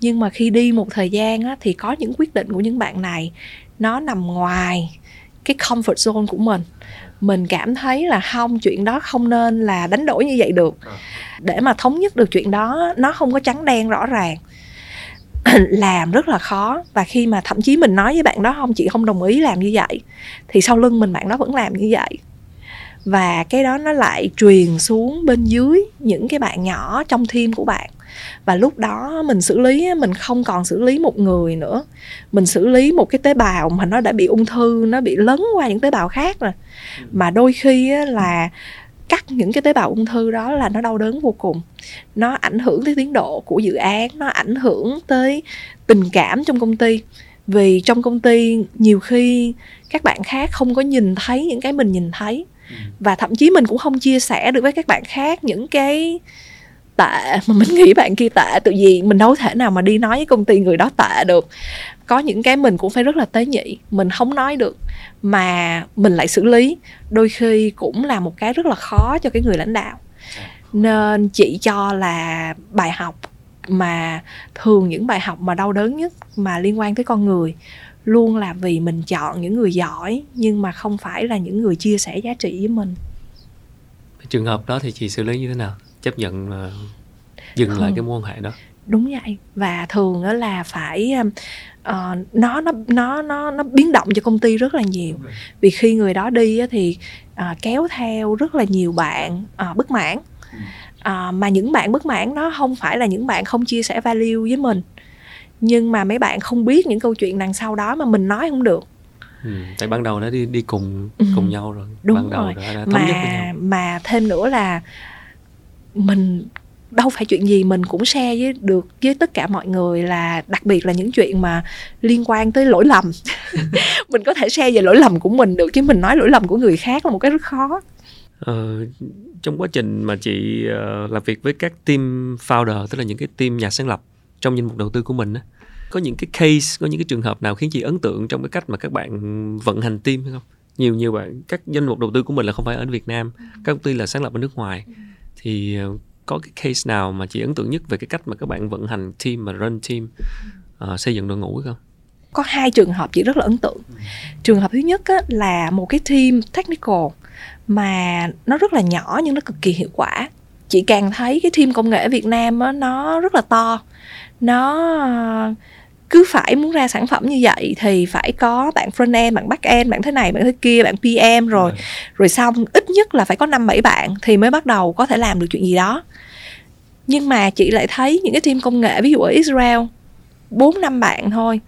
Speaker 2: nhưng mà khi đi một thời gian á, thì có những quyết định của những bạn này nó nằm ngoài cái comfort zone của mình. Mình cảm thấy là không chuyện đó không nên là đánh đổi như vậy được. Ờ. để mà thống nhất được chuyện đó nó không có trắng đen rõ ràng làm rất là khó. Và khi mà thậm chí mình nói với bạn đó, không, chị không đồng ý làm như vậy. Thì sau lưng mình bạn đó vẫn làm như vậy. Và cái đó nó lại truyền xuống bên dưới những cái bạn nhỏ trong team của bạn. Và lúc đó mình xử lý mình không còn xử lý một người nữa. Mình xử lý một cái tế bào mà nó đã bị ung thư, nó bị lấn qua những tế bào khác rồi. Mà đôi khi là cắt những cái tế bào ung thư đó là nó đau đớn vô cùng. Nó ảnh hưởng tới tiến độ của dự án nó ảnh hưởng tới tình cảm trong công ty. Vì trong công ty nhiều khi các bạn khác không có nhìn thấy những cái mình nhìn thấy. Ừ. và thậm chí mình cũng không chia sẻ được với các bạn khác những cái tệ mà mình nghĩ bạn kia tệ. Tự gì mình đâu thể nào mà đi nói với công ty người đó tệ được có những cái mình cũng phải rất là tế nhị mình không nói được mà mình lại xử lý. Đôi khi cũng là một cái rất là khó cho cái người lãnh đạo. Nên chị cho là bài học mà thường những bài học mà đau đớn nhất mà liên quan tới con người luôn là vì mình chọn những người giỏi nhưng mà không phải là những người chia sẻ giá trị với mình.
Speaker 1: Trường hợp đó thì chị xử lý như thế nào? Chấp nhận uh, dừng không. lại cái mối quan hệ đó
Speaker 2: đúng vậy. Và thường đó là phải uh, nó nó nó nó nó biến động cho công ty rất là nhiều. Vì khi người đó đi thì uh, kéo theo rất là nhiều bạn uh, bất mãn. Uh, mà những bạn bất mãn nó không phải là những bạn không chia sẻ value với mình. Nhưng mà mấy bạn không biết những câu chuyện đằng sau đó mà mình nói không được.
Speaker 1: Ừ, tại ban đầu đã đi đi cùng ừ. cùng nhau rồi.
Speaker 2: Đúng
Speaker 1: ban
Speaker 2: đầu rồi. đã, đã mà mà thêm nữa là mình đâu phải chuyện gì mình cũng share với được với tất cả mọi người là đặc biệt là những chuyện mà liên quan tới lỗi lầm. Mình có thể share về lỗi lầm của mình được chứ mình nói lỗi lầm của người khác là một cái rất khó.
Speaker 1: Ờ, trong quá trình mà chị uh, làm việc với các team founder tức là những cái team nhà sáng lập trong danh mục đầu tư của mình á có những cái case có những cái trường hợp nào khiến chị ấn tượng trong cái cách mà các bạn vận hành team hay không? Nhiều nhiều bạn các danh mục đầu tư của mình là không phải ở Việt Nam các công ty là sáng lập ở nước ngoài. Thì uh, có cái case nào mà chị ấn tượng nhất về cái cách mà các bạn vận hành team mà run team uh, xây dựng đội ngũ không?
Speaker 2: Có hai trường hợp chị rất là ấn tượng. Trường hợp thứ nhất á, là một cái team technical mà nó rất là nhỏ nhưng nó cực kỳ hiệu quả. Chị càng thấy cái team công nghệ Việt Nam á, nó rất là to. Nó cứ phải muốn ra sản phẩm như vậy thì phải có bạn front end, bạn back end, bạn thế này, bạn thế kia, bạn PM rồi. Rồi, rồi xong ít nhất là phải có năm bảy bạn thì mới bắt đầu có thể làm được chuyện gì đó. Nhưng mà chị lại thấy những cái team công nghệ ví dụ ở Israel bốn năm bạn thôi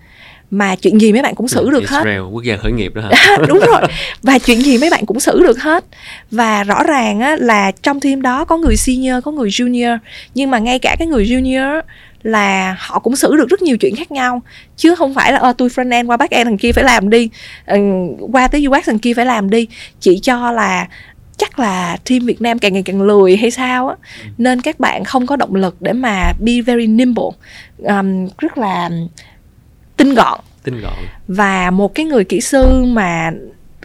Speaker 2: mà chuyện gì mấy bạn cũng xử được
Speaker 1: Israel,
Speaker 2: hết
Speaker 1: quốc gia khởi nghiệp đó hả?
Speaker 2: Đúng rồi. Và chuyện gì mấy bạn cũng xử được hết. Và rõ ràng á, là trong team đó có người senior có người junior. Nhưng mà ngay cả cái người junior là họ cũng xử được rất nhiều chuyện khác nhau. Chứ không phải là ờ tôi front end qua back end thằng kia phải làm đi ừ, qua tới UX thằng kia phải làm đi. Chị cho là chắc là team Việt Nam càng ngày càng lười hay sao á. Ừ. nên các bạn không có động lực để mà be very nimble. Um, rất là tinh gọn.
Speaker 1: Tinh gọn.
Speaker 2: Và một cái người kỹ sư mà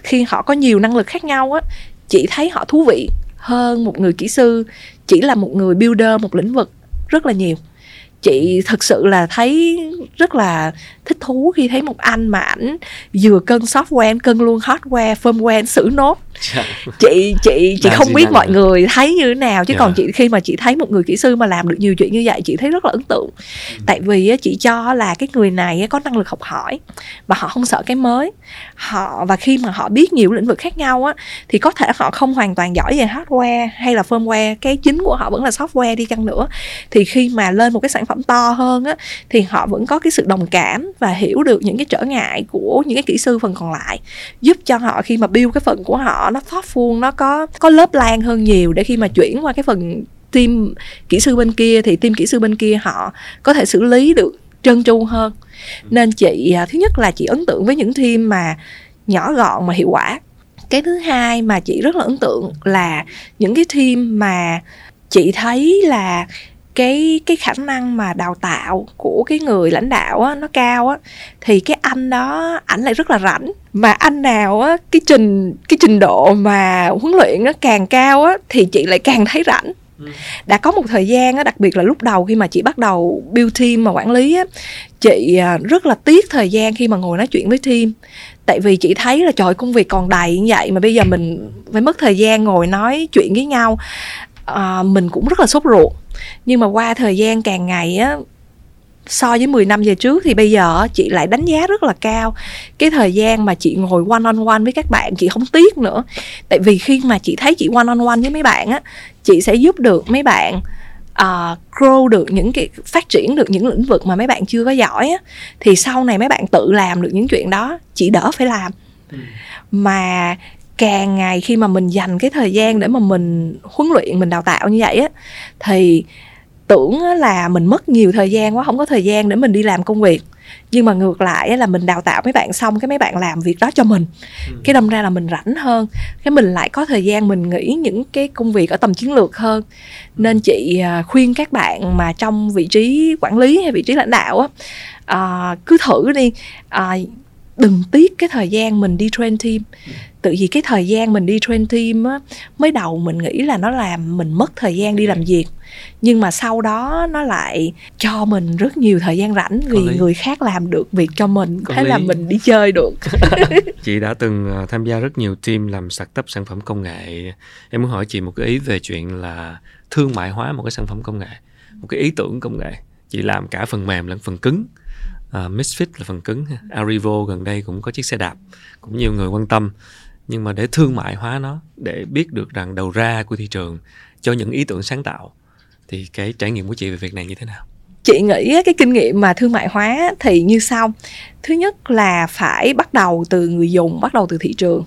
Speaker 2: khi họ có nhiều năng lực khác nhau á chị thấy họ thú vị hơn một người kỹ sư chỉ là một người builder một lĩnh vực rất là nhiều chị thực sự là thấy rất là thích thú khi thấy một anh mà ảnh vừa cân software, cân luôn hardware, firmware xử nốt dạ. chị chị chị không biết mọi người thấy như thế nào chứ yeah. còn dạ. chị khi mà chị thấy một người kỹ sư mà làm được nhiều chuyện như vậy chị thấy rất là ấn tượng ừ. tại vì chị cho là cái người này có năng lực học hỏi và họ không sợ cái mới họ và khi mà họ biết nhiều lĩnh vực khác nhau á thì có thể họ không hoàn toàn giỏi về hardware hay là firmware cái chính của họ vẫn là software đi chăng nữa thì khi mà lên một cái sản phẩm to hơn á thì họ vẫn có cái sự đồng cảm và hiểu được những cái trở ngại của những cái kỹ sư phần còn lại giúp cho họ khi mà build cái phần của họ nó thoughtful nó có có lớp lan hơn nhiều để khi mà chuyển qua cái phần team kỹ sư bên kia, thì team kỹ sư bên kia họ có thể xử lý được trơn tru hơn. Nên chị à, thứ nhất là chị ấn tượng với những team mà nhỏ gọn mà hiệu quả. Cái thứ hai mà chị rất là ấn tượng là những cái team mà chị thấy là cái cái khả năng mà đào tạo của cái người lãnh đạo á nó cao á thì cái anh đó ảnh lại rất là rảnh. Mà anh nào á cái trình cái trình độ mà huấn luyện nó càng cao á thì chị lại càng thấy rảnh. Ừ. đã có một thời gian á đặc biệt là lúc đầu khi mà chị bắt đầu build team mà quản lý á chị à, rất là tiếc thời gian khi mà ngồi nói chuyện với team. Tại vì chị thấy là trời công việc còn đầy như vậy mà bây giờ mình phải mất thời gian ngồi nói chuyện với nhau à, mình cũng rất là sốt ruột nhưng mà qua thời gian càng ngày á so với 10 năm về trước thì bây giờ chị lại đánh giá rất là cao cái thời gian mà chị ngồi one on one với các bạn chị không tiếc nữa tại vì khi mà chị thấy chị one on one với mấy bạn á chị sẽ giúp được mấy bạn uh, grow được những cái phát triển được những lĩnh vực mà mấy bạn chưa có giỏi á, thì sau này mấy bạn tự làm được những chuyện đó chị đỡ phải làm ừ. mà càng ngày khi mà mình dành cái thời gian để mà mình huấn luyện mình đào tạo như vậy á thì tưởng là mình mất nhiều thời gian quá không có thời gian để mình đi làm công việc. Nhưng mà ngược lại là mình đào tạo mấy bạn xong cái mấy bạn làm việc đó cho mình. Ừ. cái đâm ra là mình rảnh hơn cái mình lại có thời gian mình nghĩ những cái công việc ở tầm chiến lược hơn. Nên chị à, khuyên các bạn mà trong vị trí quản lý hay vị trí lãnh đạo á à, cứ thử đi. À, đừng tiếc cái thời gian mình đi train team. Tự vì cái thời gian mình đi train team á mới đầu mình nghĩ là nó làm mình mất thời gian đi làm việc. Nhưng mà sau đó nó lại cho mình rất nhiều thời gian rảnh vì người khác làm được việc cho mình Có thế lý. là mình đi chơi được.
Speaker 1: Chị đã từng ờ, tham gia rất nhiều team làm startup sản phẩm công nghệ. Em muốn hỏi chị một cái ý về chuyện là thương mại hóa một cái sản phẩm công nghệ một cái ý tưởng công nghệ. Chị làm cả phần mềm lẫn phần cứng uh, Misfit là phần cứng Arrivo gần đây cũng có chiếc xe đạp cũng nhiều người quan tâm. Nhưng mà để thương mại hóa nó để biết được rằng đầu ra của thị trường cho những ý tưởng sáng tạo thì cái trải nghiệm của chị về việc này như thế nào?
Speaker 2: Chị nghĩ cái kinh nghiệm mà thương mại hóa thì như sau. Thứ nhất là phải bắt đầu từ người dùng bắt đầu từ thị trường.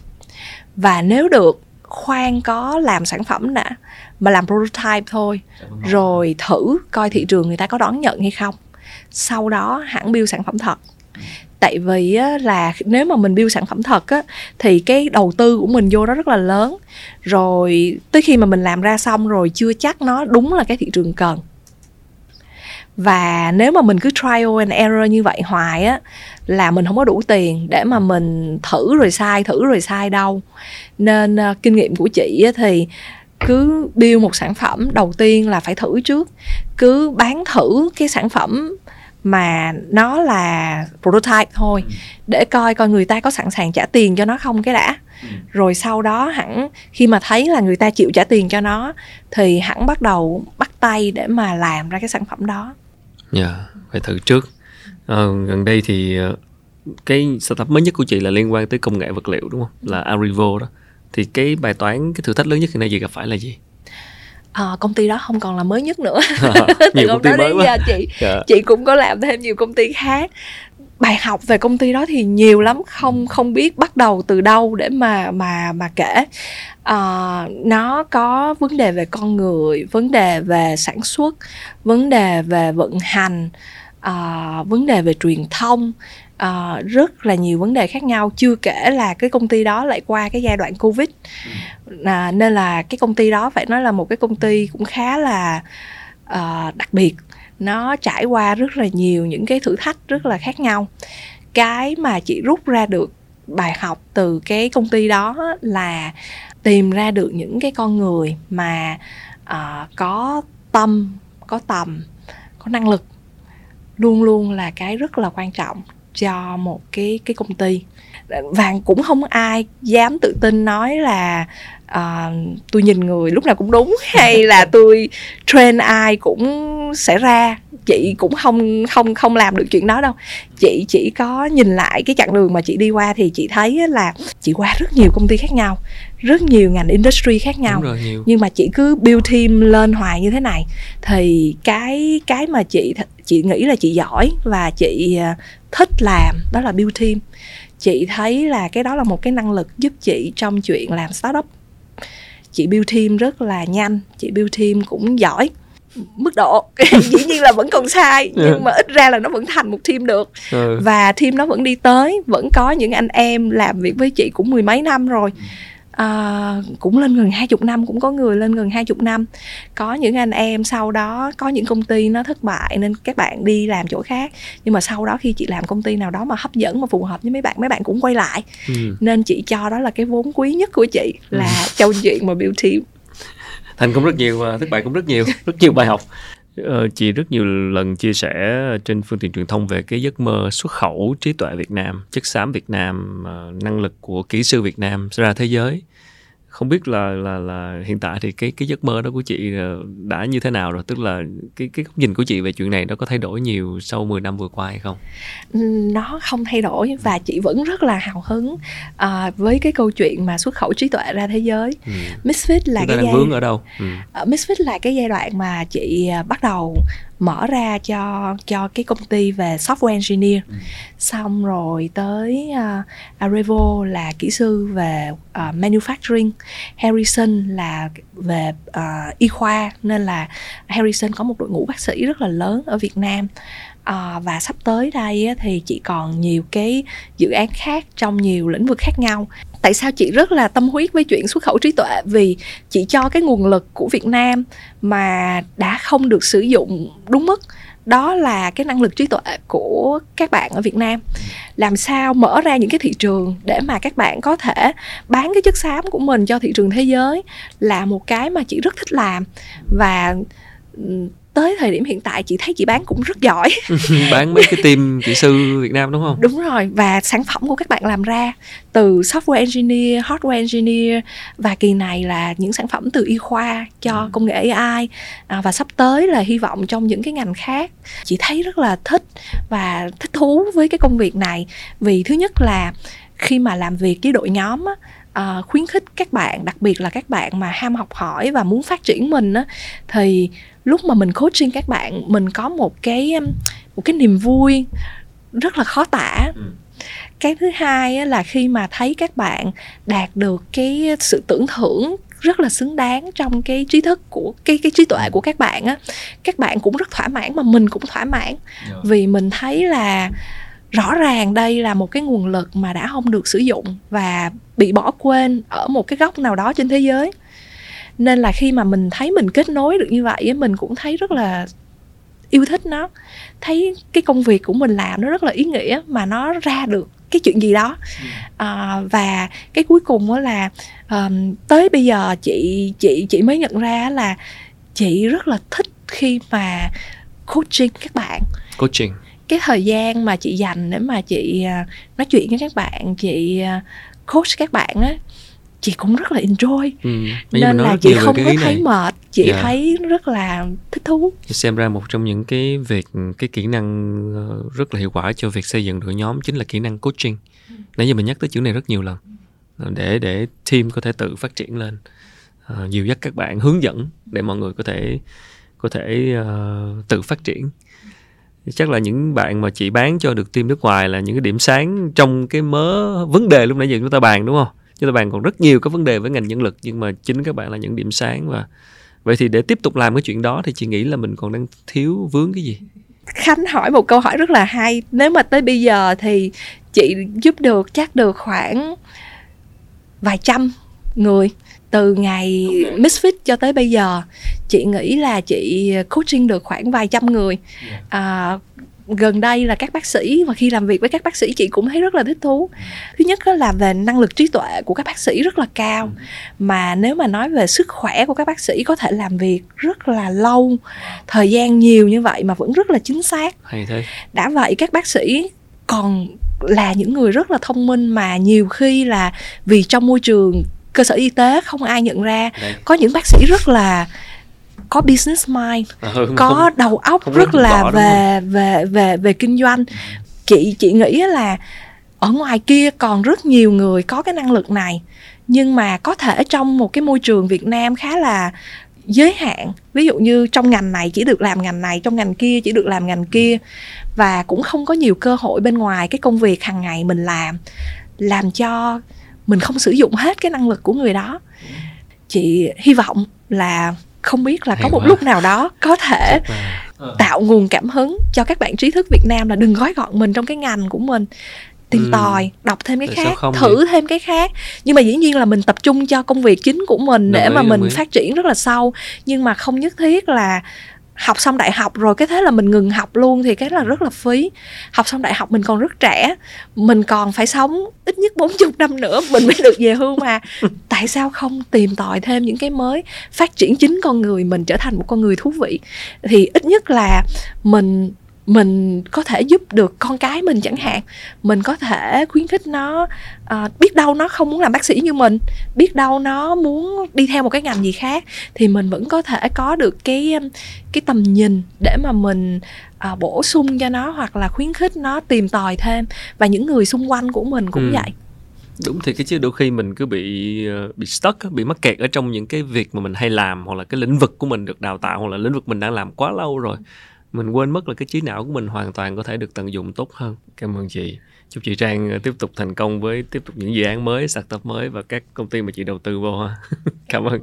Speaker 2: Và nếu được khoan có làm sản phẩm đã mà làm prototype thôi. Rồi thử coi thị trường người ta có đón nhận hay không sau đó hãng build sản phẩm thật. Tại vì á, là nếu mà mình build sản phẩm thật á, thì cái đầu tư của mình vô đó rất là lớn. Rồi tới khi mà mình làm ra xong rồi chưa chắc nó đúng là cái thị trường cần. Và nếu mà mình cứ trial and error như vậy hoài á là mình không có đủ tiền để mà mình thử rồi sai thử rồi sai đâu. Nên uh, kinh nghiệm của chị á, thì cứ build một sản phẩm đầu tiên là phải thử trước. Cứ bán thử cái sản phẩm mà nó là prototype thôi ừ. để coi coi người ta có sẵn sàng trả tiền cho nó không cái đã. Ừ. rồi sau đó hẳn khi mà thấy là người ta chịu trả tiền cho nó thì hẳn bắt đầu bắt tay để mà làm ra cái sản phẩm đó.
Speaker 1: Dạ yeah, phải thử trước. Ờ, gần đây thì ờ, cái startup mới nhất của chị là liên quan tới công nghệ vật liệu đúng không? Là Arrivo đó. Thì cái bài toán cái thử thách lớn nhất hiện nay chị gặp phải là gì
Speaker 2: à, công ty đó không còn là mới nhất nữa à, từ công ty đó đến giờ chị yeah. Dạ. chị cũng có làm thêm nhiều công ty khác bài học về công ty đó thì nhiều lắm không không biết bắt đầu từ đâu để mà mà mà kể à, nó có vấn đề về con người vấn đề về sản xuất vấn đề về vận hành à, vấn đề về truyền thông uh, rất là nhiều vấn đề khác nhau chưa kể là cái công ty đó lại qua cái giai đoạn covid. À, nên là cái công ty đó phải nói là một cái công ty cũng khá là uh, đặc biệt. Nó trải qua rất là nhiều những cái thử thách rất là khác nhau. Cái mà chị rút ra được bài học từ cái công ty đó là tìm ra được những cái con người mà uh, có tâm có tầm có năng lực. Luôn luôn là cái rất là quan trọng cho một cái cái công ty. Và cũng không ai dám tự tin nói là uh, tôi nhìn người lúc nào cũng đúng hay là tôi train ai cũng sẽ ra. Chị cũng không không không làm được chuyện đó đâu. Chị chỉ có nhìn lại cái chặng đường mà chị đi qua thì chị thấy là chị qua rất nhiều công ty khác nhau rất nhiều ngành industry khác nhau.
Speaker 1: Rồi, nhiều.
Speaker 2: nhưng mà chị cứ build team lên hoài như thế này. Thì cái cái mà chị chị nghĩ là chị giỏi và chị à, thích làm đó là build team. Chị thấy là cái đó là một cái năng lực giúp chị trong chuyện làm startup. Chị build team rất là nhanh chị build team cũng giỏi. Mức độ dĩ nhiên là vẫn còn sai nhưng mà ít ra là nó vẫn thành một team được. Ừ. và team nó vẫn đi tới vẫn có những anh em làm việc với chị cũng mười mấy năm rồi à, cũng lên gần hai chục năm cũng có người lên gần hai chục năm. Có những anh em sau đó có những công ty nó thất bại nên các bạn đi làm chỗ khác. Nhưng mà sau đó khi chị làm công ty nào đó mà hấp dẫn mà phù hợp với mấy bạn mấy bạn cũng quay lại. Ừ. nên chị cho đó là cái vốn quý nhất của chị là ừ. trong chuyện mà team
Speaker 1: thành công rất nhiều và thất bại cũng rất nhiều rất nhiều bài học Ờ, chị rất nhiều lần chia sẻ trên phương tiện truyền thông về cái giấc mơ xuất khẩu trí tuệ Việt Nam, chất xám Việt Nam, ờ, năng lực của kỹ sư Việt Nam ra thế giới không biết là là là hiện tại thì cái cái giấc mơ đó của chị ờ, đã như thế nào rồi? Tức là cái cái góc nhìn của chị về chuyện này nó có thay đổi nhiều sau 10 năm vừa qua hay không?
Speaker 2: Nó không thay đổi và chị vẫn rất là hào hứng à, với cái câu chuyện mà xuất khẩu trí tuệ ra thế giới. Ừ. Misfit là
Speaker 1: Chúng
Speaker 2: cái
Speaker 1: giai vướng ở đâu?
Speaker 2: Ừ. Misfit là cái giai đoạn mà chị bắt đầu mở ra cho cho cái công ty về software engineer. Ừ. xong rồi tới uh, Arevo là kỹ sư về uh, manufacturing. Harrison là về uh, y khoa. Nên là Harrison có một đội ngũ bác sĩ rất là lớn ở Việt Nam à, và sắp tới đây thì chị còn nhiều cái dự án khác trong nhiều lĩnh vực khác nhau. Tại sao chị rất là tâm huyết với chuyện xuất khẩu trí tuệ? Vì chị cho cái nguồn lực của Việt Nam mà đã không được sử dụng đúng mức. Đó là cái năng lực trí tuệ của các bạn ở Việt Nam. Làm sao mở ra những cái thị trường để mà các bạn có thể bán cái chất xám của mình cho thị trường thế giới là một cái mà chị rất thích làm. Và tới thời điểm hiện tại chị thấy chị bán cũng rất giỏi.
Speaker 1: Bán mấy cái team kỹ sư Việt Nam đúng không?
Speaker 2: Đúng rồi và sản phẩm của các bạn làm ra từ software engineer hardware engineer và kỳ này là những sản phẩm từ y khoa cho ừ. công nghệ AI à, và sắp tới là hy vọng trong những cái ngành khác chị thấy rất là thích và thích thú với cái công việc này. Vì thứ nhất là khi mà làm việc với đội nhóm á, uh, khuyến khích các bạn đặc biệt là các bạn mà ham học hỏi và muốn phát triển mình á, thì lúc mà mình coaching các bạn mình có một cái um, một cái niềm vui rất là khó tả ừ. cái thứ hai là khi mà thấy các bạn đạt được cái sự tưởng thưởng rất là xứng đáng trong cái trí thức của cái cái trí tuệ của các bạn á các bạn cũng rất thỏa mãn mà mình cũng thỏa mãn yeah. Dạ. vì mình thấy là rõ ràng đây là một cái nguồn lực mà đã không được sử dụng và bị bỏ quên ở một cái góc nào đó trên thế giới. Nên là khi mà mình thấy mình kết nối được như vậy mình cũng thấy rất là yêu thích nó. Thấy cái công việc của mình làm nó rất là ý nghĩa mà nó ra được cái chuyện gì đó. À, và cái cuối cùng đó là um, tới bây giờ chị chị chị mới nhận ra là chị rất là thích khi mà coaching các bạn.
Speaker 1: Coaching
Speaker 2: cái thời gian mà chị dành để mà chị à, nói chuyện với các bạn chị à, coach các bạn á chị cũng rất là enjoy ừ. nên là chị không có thấy này. mệt chị yeah. Dạ. thấy rất là thích thú
Speaker 1: xem ra một trong những cái việc cái kỹ năng ờ, rất là hiệu quả cho việc xây dựng đội nhóm chính là kỹ năng coaching nãy giờ mình nhắc tới chữ này rất nhiều lần ờ, để để team có thể tự phát triển lên uh, dìu dắt các bạn hướng dẫn để mọi người có thể có thể uh, tự phát triển chắc là những bạn mà chị bán cho được team nước ngoài là những cái điểm sáng trong cái mớ vấn đề lúc nãy giờ chúng ta bàn, đúng không? Chúng ta bàn còn rất nhiều các vấn đề với ngành nhân lực, nhưng mà chính các bạn là những điểm sáng và vậy thì để tiếp tục làm cái chuyện đó thì chị nghĩ là mình còn đang thiếu vướng cái gì?
Speaker 2: Khánh hỏi một câu hỏi rất là hay. Nếu mà tới bây giờ thì chị giúp được, chắc được khoảng vài trăm người từ ngày okay. misfit cho tới bây giờ chị nghĩ là chị coaching được khoảng vài trăm người. À, gần đây là các bác sĩ và khi làm việc với các bác sĩ chị cũng thấy rất là thích thú. Thứ nhất là về năng lực trí tuệ của các bác sĩ rất là cao mà nếu mà nói về sức khỏe của các bác sĩ có thể làm việc rất là lâu thời gian nhiều như vậy mà vẫn rất là chính xác.
Speaker 1: Hay thế.
Speaker 2: Đã vậy các bác sĩ còn là những người rất là thông minh mà nhiều khi là vì trong môi trường cơ sở y tế không ai nhận ra. Đấy. có những bác sĩ rất là có business mind à, có không, đầu óc không rất là về về về về kinh doanh. Chị chị nghĩ là ở ngoài kia còn rất nhiều người có cái năng lực này nhưng mà có thể trong một cái môi trường Việt Nam khá là giới hạn. Ví dụ như trong ngành này chỉ được làm ngành này trong ngành kia chỉ được làm ngành kia và cũng không có nhiều cơ hội bên ngoài cái công việc hàng ngày mình làm làm cho mình không sử dụng hết cái năng lực của người đó chị hy vọng là không biết là Hay có một quá. lúc nào đó có thể ờ. tạo nguồn cảm hứng cho các bạn trí thức Việt Nam là đừng gói gọn mình trong cái ngành của mình tìm ừ. tòi đọc thêm cái Tại khác thử vậy? thêm cái khác nhưng mà dĩ nhiên là mình tập trung cho công việc chính của mình đồng để ý, mà mình ý. phát triển rất là sâu nhưng mà không nhất thiết là học xong đại học rồi cái thế là mình ngừng học luôn thì cái là rất là phí. Học xong đại học mình còn rất trẻ mình còn phải sống ít nhất 40 năm nữa mình mới được về hưu mà. Tại sao không tìm tòi thêm những cái mới phát triển chính con người mình trở thành một con người thú vị? Thì ít nhất là mình mình có thể giúp được con cái mình chẳng hạn. Mình có thể khuyến khích nó à, biết đâu nó không muốn làm bác sĩ như mình biết đâu nó muốn đi theo một cái ngành gì khác thì mình vẫn có thể có được cái cái tầm nhìn để mà mình à, bổ sung cho nó hoặc là khuyến khích nó tìm tòi thêm. Và những người xung quanh của mình cũng ừ. vậy.
Speaker 1: Đúng thì cái chứ đôi khi mình cứ bị ờ, bị stuck bị mắc kẹt ở trong những cái việc mà mình hay làm hoặc là cái lĩnh vực của mình được đào tạo hoặc là lĩnh vực mình đang làm quá lâu rồi mình quên mất là cái trí não của mình hoàn toàn có thể được tận dụng tốt hơn. Cảm ơn chị. Chúc chị trang ờ, tiếp tục thành công với tiếp tục những dự án mới startup mới và các công ty mà chị đầu tư vô ha. Cảm ơn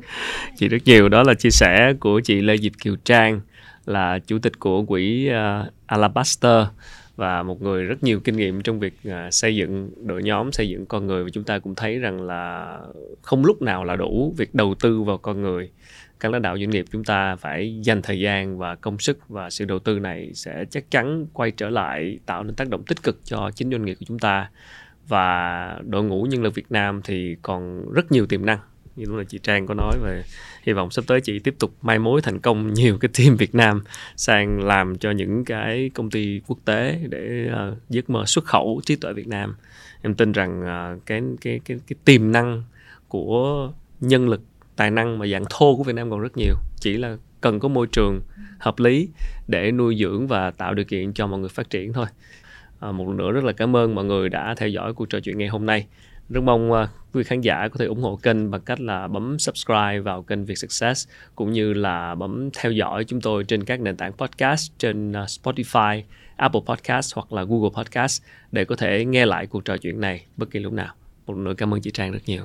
Speaker 1: chị rất nhiều. Đó là chia sẻ của chị lê diệp kiều trang là chủ tịch của quỹ uh, alabaster và một người rất nhiều kinh nghiệm trong việc uh, xây dựng đội nhóm xây dựng con người. Và chúng ta cũng thấy rằng là không lúc nào là đủ việc đầu tư vào con người các lãnh đạo doanh nghiệp chúng ta phải dành thời gian và công sức và sự đầu tư này sẽ chắc chắn quay trở lại tạo nên tác động tích cực cho chính doanh nghiệp của chúng ta. Và đội ngũ nhân lực Việt Nam thì còn rất nhiều tiềm năng. Như lúc là chị Trang có nói về hy vọng sắp tới chị tiếp tục mai mối thành công nhiều cái team Việt Nam sang làm cho những cái công ty quốc tế để uh, giấc mơ xuất khẩu trí tuệ Việt Nam. Em tin rằng uh, cái cái cái cái tiềm năng của nhân lực tài năng mà dạng thô của Việt Nam còn rất nhiều chỉ là cần có môi trường hợp lý để nuôi dưỡng và tạo điều kiện cho mọi người phát triển thôi à, một lần nữa rất là cảm ơn mọi người đã theo dõi cuộc trò chuyện ngày hôm nay rất mong uh, quý khán giả có thể ủng hộ kênh bằng cách là bấm subscribe vào kênh Việt Success cũng như là bấm theo dõi chúng tôi trên các nền tảng podcast trên uh, Spotify, Apple Podcast hoặc là Google Podcast để có thể nghe lại cuộc trò chuyện này bất kỳ lúc nào. Một lần nữa cảm ơn chị Trang rất nhiều.